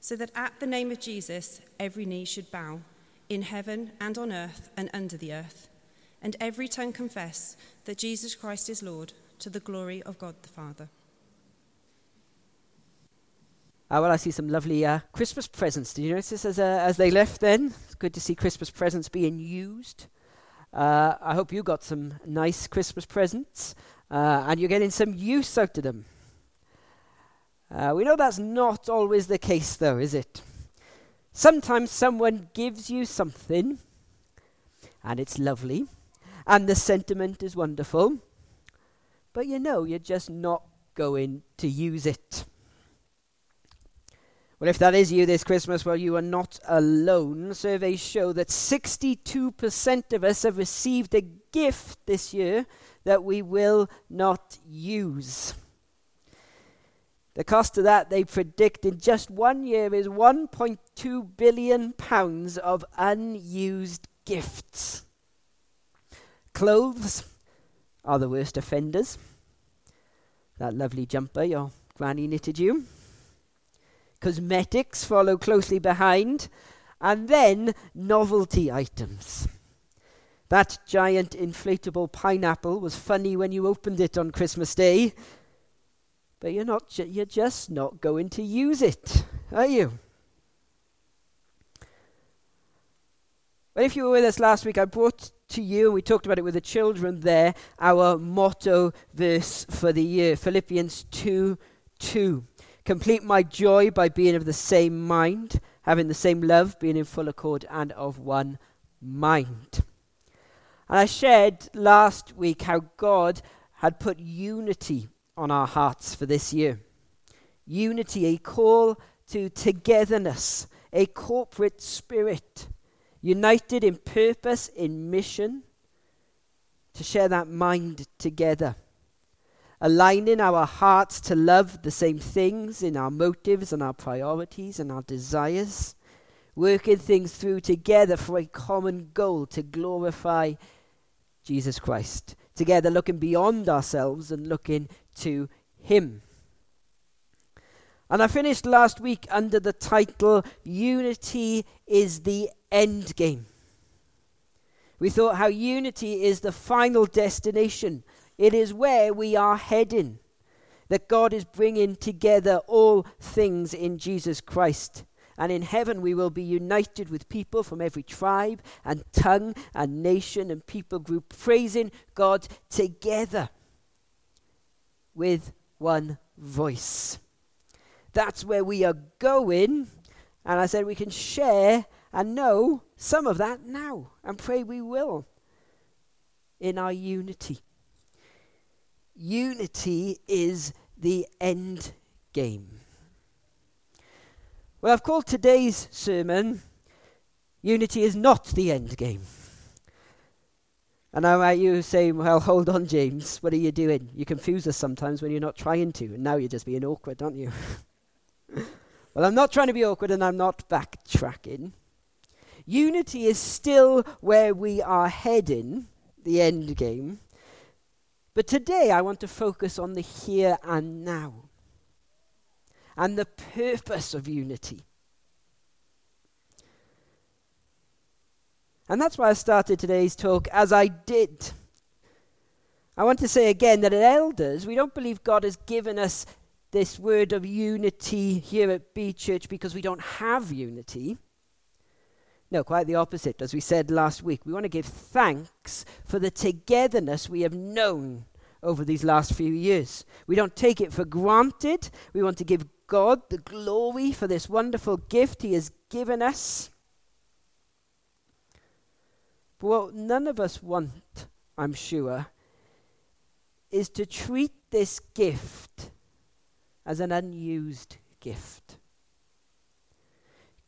so that at the name of Jesus every knee should bow, in heaven and on earth and under the earth, and every tongue confess that Jesus Christ is Lord, to the glory of God the Father. Uh, well, I see some lovely uh, Christmas presents. Did you notice as, uh, as they left then? It's good to see Christmas presents being used. Uh, I hope you got some nice Christmas presents uh, and you're getting some use out of them. Uh, we know that's not always the case, though, is it? Sometimes someone gives you something and it's lovely and the sentiment is wonderful, but you know you're just not going to use it. Well, if that is you this Christmas, well, you are not alone. Surveys show that 62% of us have received a gift this year that we will not use. The cost of that, they predict, in just one year is 1.2 billion pounds of unused gifts. Clothes are the worst offenders. That lovely jumper your granny knitted you Cosmetics follow closely behind, and then novelty items. That giant inflatable pineapple was funny when you opened it on Christmas Day, but you're not ju- you're just not going to use it, are you? Well, if you were with us last week, I brought to you, and we talked about it with the children there, our motto verse for the year, Philippians 2 2. Complete my joy by being of the same mind, having the same love, being in full accord and of one mind. And I shared last week how God had put unity on our hearts for this year. Unity, a call to togetherness, a corporate spirit, united in purpose, in mission, to share that mind together. Aligning our hearts to love the same things in our motives and our priorities and our desires, working things through together for a common goal to glorify Jesus Christ, together looking beyond ourselves and looking to Him. And I finished last week under the title Unity is the End Game. We thought how unity is the final destination it is where we are heading. That God is bringing together all things in Jesus Christ. And in heaven we will be united with people from every tribe and tongue and nation and people group, praising God together with one voice. That's where we are going. And I said we can share and know some of that now and pray we will in our unity. Unity is the end game. Well, I've called today's sermon Unity is not the end game. And might you say, well, hold on, James, what are you doing? You confuse us sometimes when you're not trying to, and now you're just being awkward, aren't you? well, I'm not trying to be awkward and I'm not backtracking. Unity is still where we are heading, the end game. But today I want to focus on the here and now and the purpose of unity. And that's why I started today's talk as I did. I want to say again that as elders, we don't believe God has given us this word of unity here at B Church because we don't have unity. No, quite the opposite. As we said last week, we want to give thanks for the togetherness we have known over these last few years. We don't take it for granted. We want to give God the glory for this wonderful gift He has given us. But what none of us want, I'm sure, is to treat this gift as an unused gift.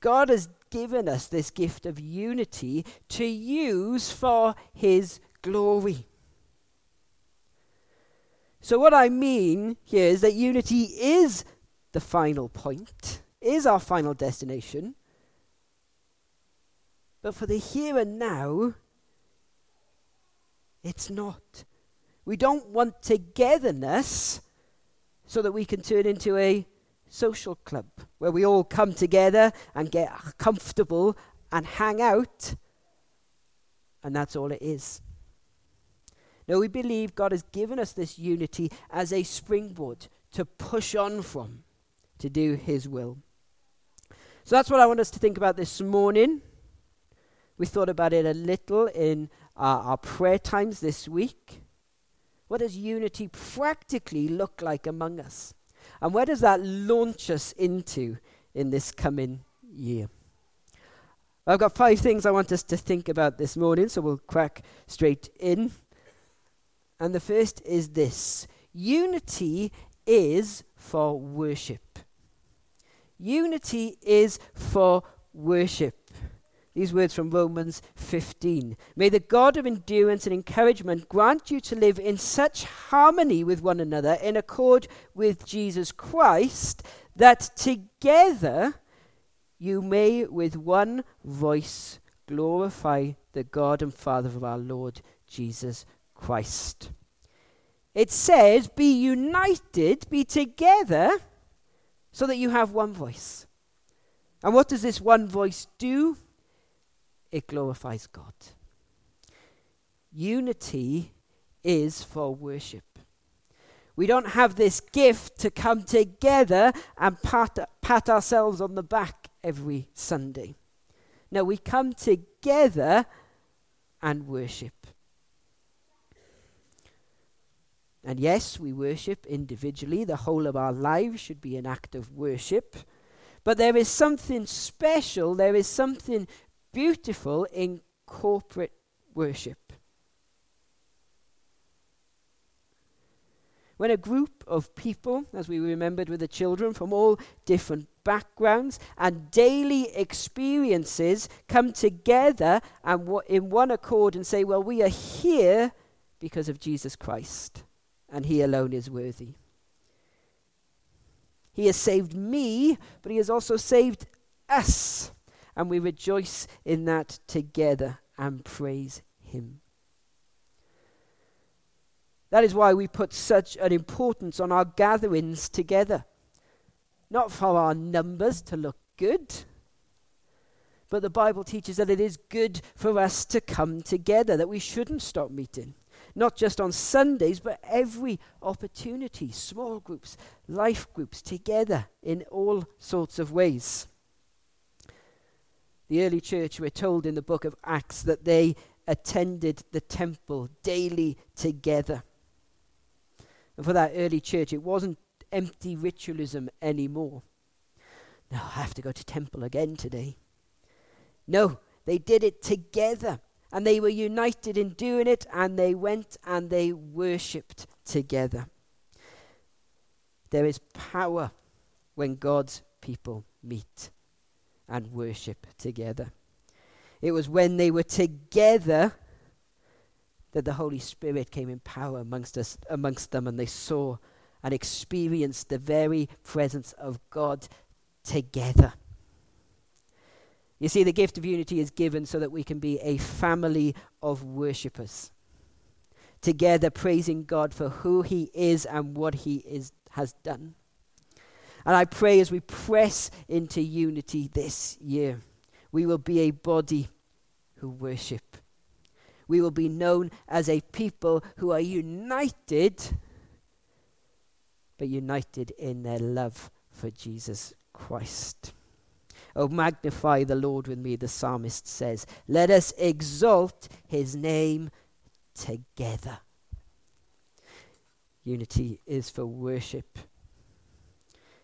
God has given us this gift of unity to use for His glory. So, what I mean here is that unity is the final point, is our final destination. But for the here and now, it's not. We don't want togetherness so that we can turn into a social club where we all come together and get comfortable and hang out, and that's all it is. No, we believe God has given us this unity as a springboard to push on from, to do His will. So that's what I want us to think about this morning. We thought about it a little in our, our prayer times this week. What does unity practically look like among us? And where does that launch us into in this coming year? I've got five things I want us to think about this morning, so we'll crack straight in. And the first is this unity is for worship. Unity is for worship. These words from Romans 15. May the God of endurance and encouragement grant you to live in such harmony with one another in accord with Jesus Christ that together you may with one voice glorify the God and Father of our Lord Jesus Christ. It says, be united, be together, so that you have one voice. And what does this one voice do? It glorifies God. Unity is for worship. We don't have this gift to come together and pat, pat ourselves on the back every Sunday. No, we come together and worship. And yes, we worship individually. The whole of our lives should be an act of worship. But there is something special, there is something beautiful in corporate worship. When a group of people, as we remembered with the children from all different backgrounds and daily experiences, come together and w- in one accord and say, Well, we are here because of Jesus Christ, and He alone is worthy. He has saved me, but He has also saved us and we rejoice in that together and praise Him. That is why we put such an importance on our gatherings together. Not for our numbers to look good, but the Bible teaches that it is good for us to come together, that we shouldn't stop meeting. Not just on Sundays, but every opportunity, small groups, life groups, together in all sorts of ways. The early church, we're told in the book of Acts that they attended the temple daily together. And for that early church, it wasn't empty ritualism anymore. No, I have to go to temple again today. No, they did it together and they were united in doing it and they went and they worshipped together. There is power when God's people meet and worship together. It was when they were together that the Holy Spirit came in power amongst us amongst them and they saw and experienced the very presence of God together. You see, the gift of unity is given so that we can be a family of worshippers, together praising God for who He is and what He is, has done. And I pray as we press into unity this year, we will be a body who worship. We will be known as a people who are united but united in their love for Jesus Christ. Oh, magnify the Lord with me, the psalmist says. Let us exalt his name together. Unity is for worship.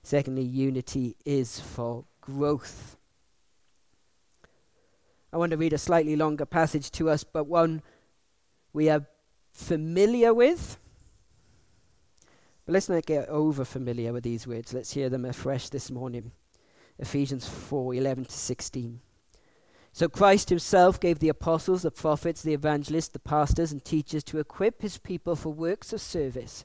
Secondly, unity is for growth. I want to read a slightly longer passage to us, but one we are familiar with. But let's not get over familiar with these words. Let's hear them afresh this morning. Ephesians 4 11 to 16. So Christ himself gave the apostles, the prophets, the evangelists, the pastors, and teachers to equip his people for works of service,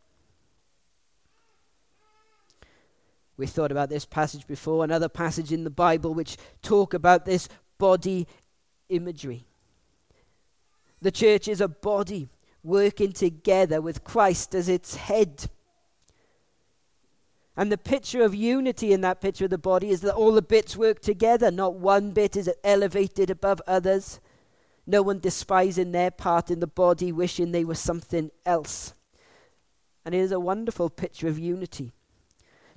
We thought about this passage before, another passage in the Bible which talk about this body imagery. The church is a body working together with Christ as its head. And the picture of unity in that picture of the body is that all the bits work together. Not one bit is elevated above others. No one despising their part in the body, wishing they were something else. And it is a wonderful picture of unity.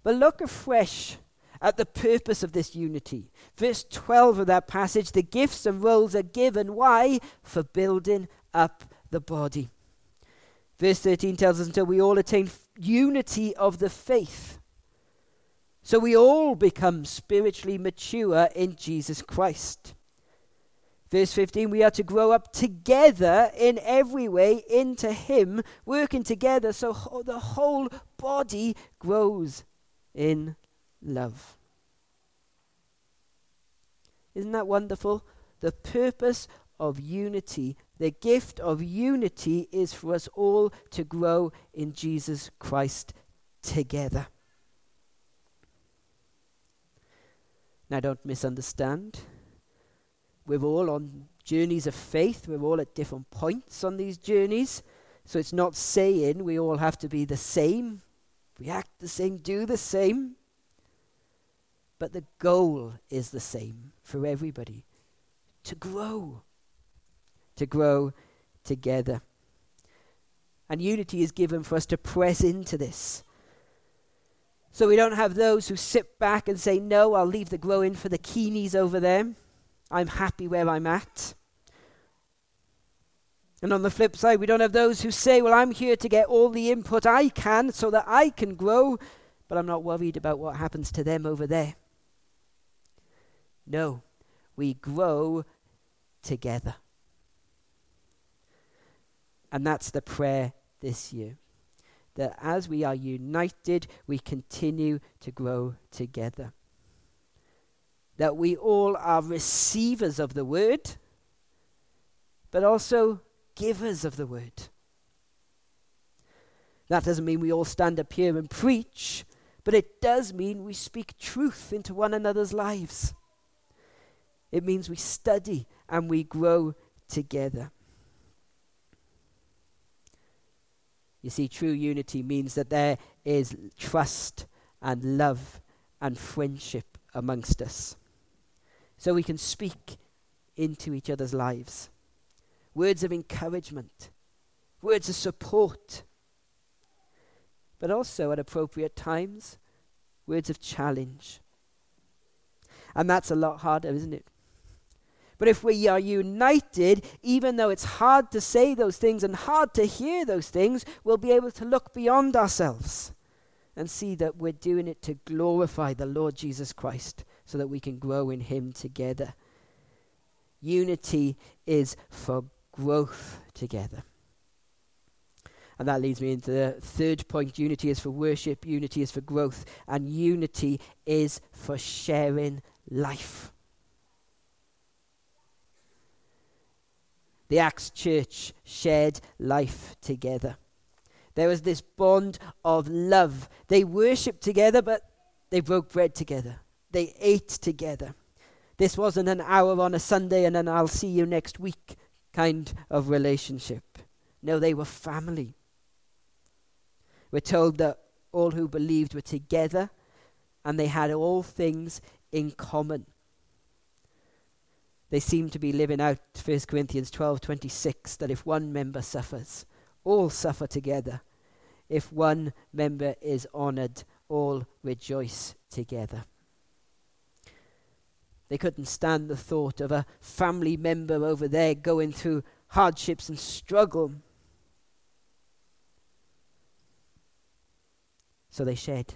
But look afresh at the purpose of this unity. Verse 12 of that passage the gifts and roles are given. Why? For building up the body. Verse 13 tells us until we all attain unity of the faith. So we all become spiritually mature in Jesus Christ. Verse 15, we are to grow up together in every way into Him, working together so the whole body grows in love. Isn't that wonderful? The purpose of unity, the gift of unity, is for us all to grow in Jesus Christ together. Now, don't misunderstand. We're all on journeys of faith, we're all at different points on these journeys. So it's not saying we all have to be the same react the same, do the same. But the goal is the same for everybody to grow, to grow together. And unity is given for us to press into this. So we don't have those who sit back and say, No, I'll leave the growing for the keenies over there. I'm happy where I'm at. And on the flip side, we don't have those who say, Well, I'm here to get all the input I can so that I can grow, but I'm not worried about what happens to them over there. No, we grow together. And that's the prayer this year. That as we are united, we continue to grow together. That we all are receivers of the word, but also givers of the word. That doesn't mean we all stand up here and preach, but it does mean we speak truth into one another's lives. It means we study and we grow together. You see, true unity means that there is trust and love and friendship amongst us. So we can speak into each other's lives words of encouragement, words of support, but also at appropriate times, words of challenge. And that's a lot harder, isn't it? But if we are united, even though it's hard to say those things and hard to hear those things, we'll be able to look beyond ourselves and see that we're doing it to glorify the Lord Jesus Christ so that we can grow in Him together. Unity is for growth together. And that leads me into the third point unity is for worship, unity is for growth, and unity is for sharing life. The Acts church shared life together. There was this bond of love. They worshipped together, but they broke bread together. They ate together. This wasn't an hour on a Sunday and then I'll see you next week kind of relationship. No, they were family. We're told that all who believed were together and they had all things in common. They seem to be living out 1 Corinthians 12:26 that if one member suffers, all suffer together. If one member is honored, all rejoice together. They couldn't stand the thought of a family member over there going through hardships and struggle. So they shared.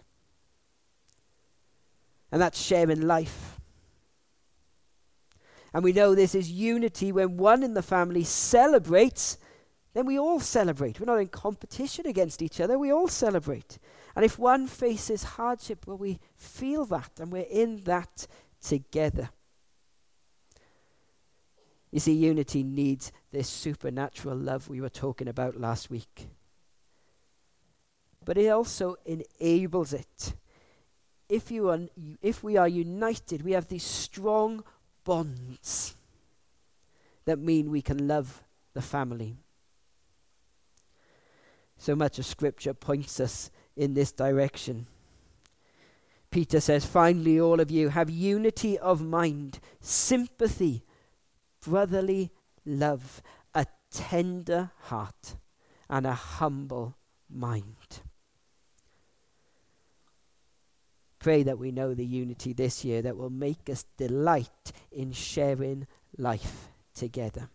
And that's sharing life. And we know this is unity when one in the family celebrates then we all celebrate. We're not in competition against each other, we all celebrate. And if one faces hardship, well, we feel that and we're in that together. You see, unity needs this supernatural love we were talking about last week. But it also enables it. If, you are, if we are united, we have these strong bonds that mean we can love the family. So much of Scripture points us in this direction. Peter says, Finally, all of you have unity of mind, sympathy, brotherly love, a tender heart, and a humble mind. Pray that we know the unity this year that will make us delight in sharing life together.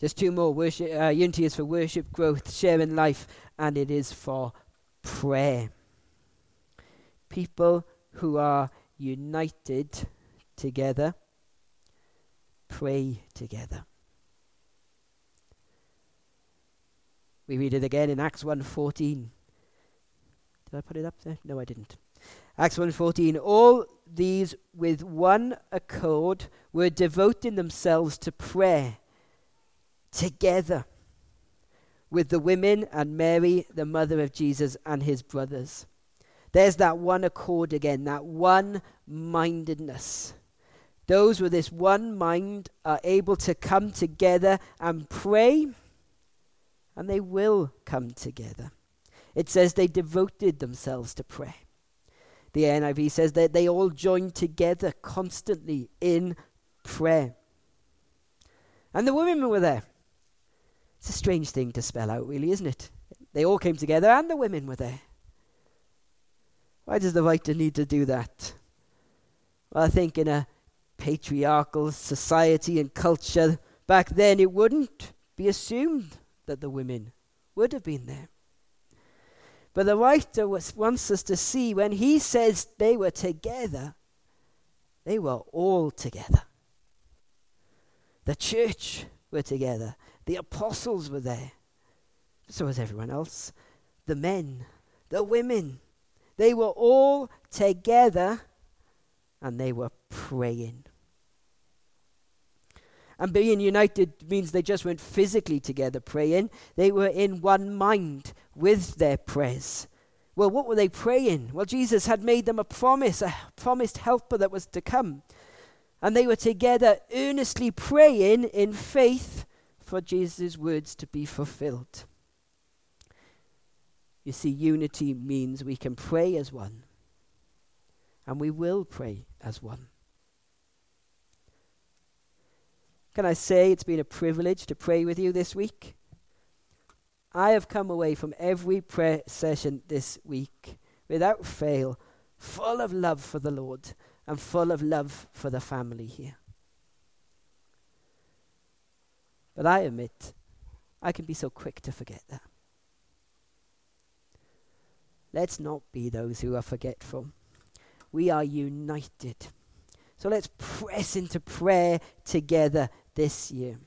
Just two more. Worship, uh, unity is for worship, growth, sharing life, and it is for prayer. People who are united together pray together. We read it again in Acts 1:14. Did I put it up there? No, I didn't. Acts 1:14 All these with one accord were devoting themselves to prayer together with the women and Mary, the mother of Jesus, and his brothers. There's that one accord again, that one mindedness. Those with this one mind are able to come together and pray, and they will come together. It says they devoted themselves to prayer. The NIV says that they all joined together constantly in prayer. And the women were there. It's a strange thing to spell out, really, isn't it? They all came together and the women were there. Why does the writer need to do that? Well, I think in a patriarchal society and culture back then, it wouldn't be assumed that the women would have been there. But the writer wants us to see when he says they were together, they were all together. The church were together. The apostles were there. So was everyone else. The men, the women. They were all together and they were praying. And being united means they just weren't physically together praying, they were in one mind with their prayers. Well, what were they praying? Well, Jesus had made them a promise, a promised helper that was to come. And they were together earnestly praying in faith for Jesus' words to be fulfilled. You see, unity means we can pray as one, and we will pray as one. Can I say it's been a privilege to pray with you this week? I have come away from every prayer session this week without fail, full of love for the Lord and full of love for the family here. But I admit, I can be so quick to forget that. Let's not be those who are forgetful. we are united. So let's press into prayer together this year.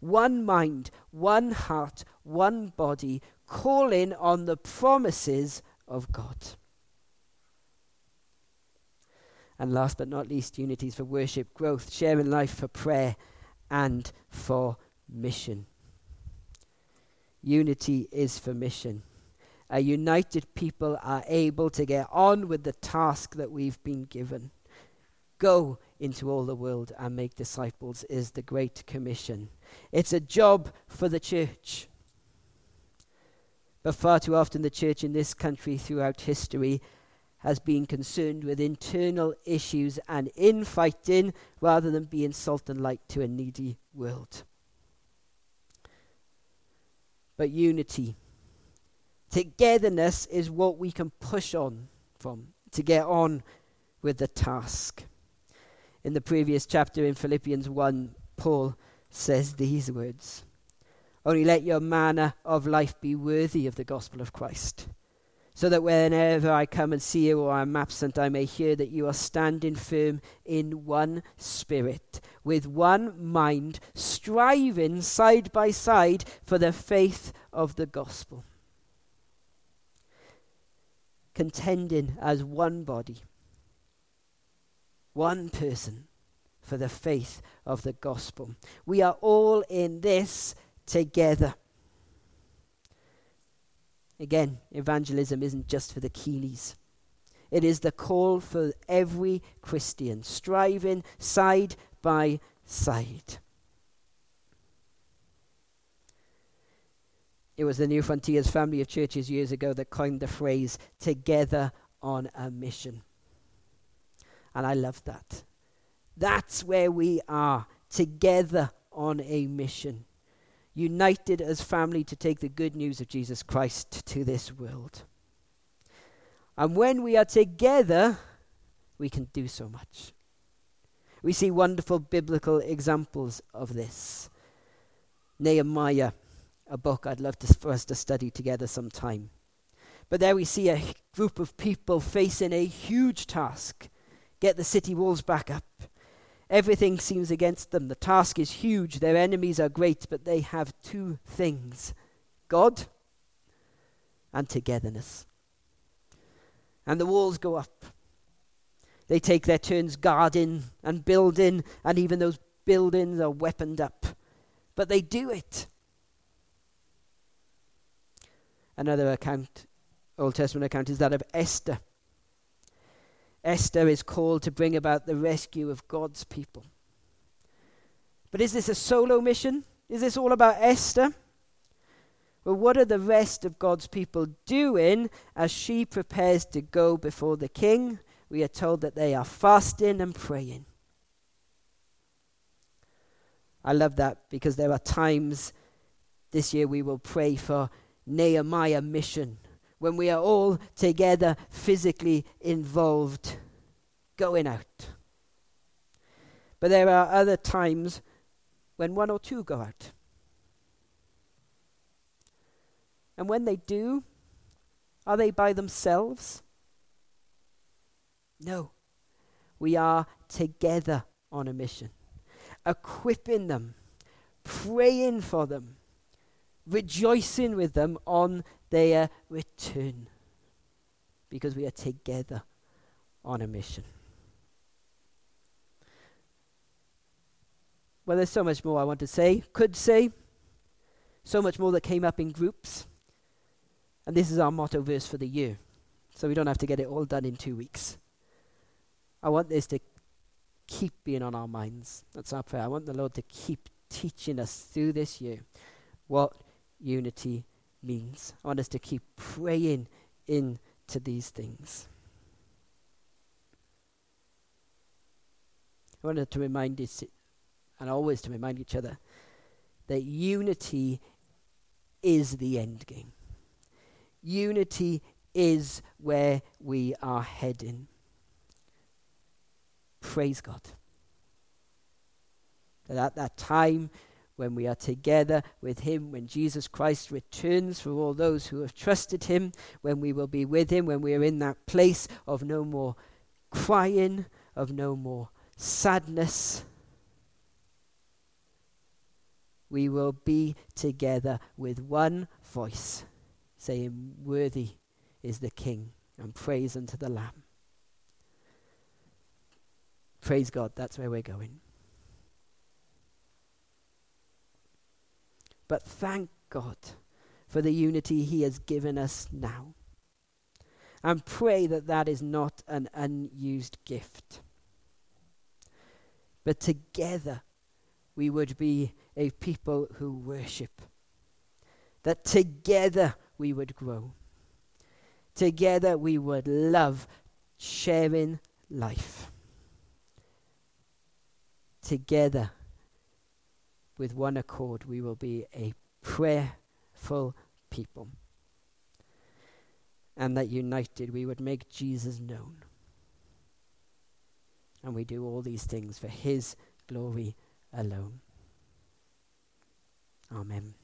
One mind, one heart, one body, calling on the promises of God. And last but not least, unities for worship, growth, sharing life for prayer, and for mission. Unity is for mission. A united people are able to get on with the task that we've been given. Go into all the world and make disciples is the Great Commission. It's a job for the church. But far too often, the church in this country throughout history has been concerned with internal issues and infighting rather than being salt and light to a needy world. But unity, togetherness is what we can push on from to get on with the task. In the previous chapter in Philippians 1, Paul says these words Only let your manner of life be worthy of the gospel of Christ so that whenever I come and see you or I'm absent, I may hear that you are standing firm in one spirit, with one mind, striving side by side for the faith of the gospel. Contending as one body, one person for the faith of the gospel. We are all in this together. Again, evangelism isn't just for the keenies. It is the call for every Christian, striving side by side. It was the Newfrontiers family of churches years ago that coined the phrase, together on a mission. And I love that. That's where we are, together on a mission united as family to take the good news of Jesus Christ to this world. And when we are together, we can do so much. We see wonderful biblical examples of this. Nehemiah, a book I'd love to, for us to study together sometime. But there we see a group of people facing a huge task get the city walls back up. Everything seems against them. The task is huge. Their enemies are great, but they have two things God and togetherness. And the walls go up. They take their turns guarding and building, and even those buildings are weaponed up. But they do it. Another account, Old Testament account, is that of Esther. Esther is called to bring about the rescue of God's people. But is this a solo mission? Is this all about Esther? Well, what are the rest of God's people doing as she prepares to go before the king? We are told that they are fasting and praying. I love that because there are times this year we will pray for Nehemiah mission when we are all together physically involved going out. But there are other times when one or two go out. And when they do, are they by themselves? No. We are together on a mission, equipping them, praying for them, rejoicing with them on their return because we are together on a mission. Well, there's so much more I want to say, could say, so much more that came up in groups. And this is our motto verse for the year. So we don't have to get it all done in two weeks. I want this to keep being on our minds. That's our prayer. I want the Lord to keep teaching us through this year what unity means. I want us to keep praying into these things. I wanted to remind us, and always to remind each other, that unity is the end game. Unity is where we are heading. Praise God. That at that time when we are together with Him, when Jesus Christ returns for all those who have trusted Him, when we will be with Him, when we are in that place of no more crying of no more sadness. We will be together with one voice, saying, Worthy is the King, and praise unto the Lamb. Praise God, that's where we're going. But thank God for the unity He has given us now. And pray that that is not an unused gift. But together we would be a people who worship. That together we would grow. Together we would love sharing life. Together, with one accord, we will be a prayerful people. And that united we would make Jesus known. And we do all these things for his glory alone. Amen.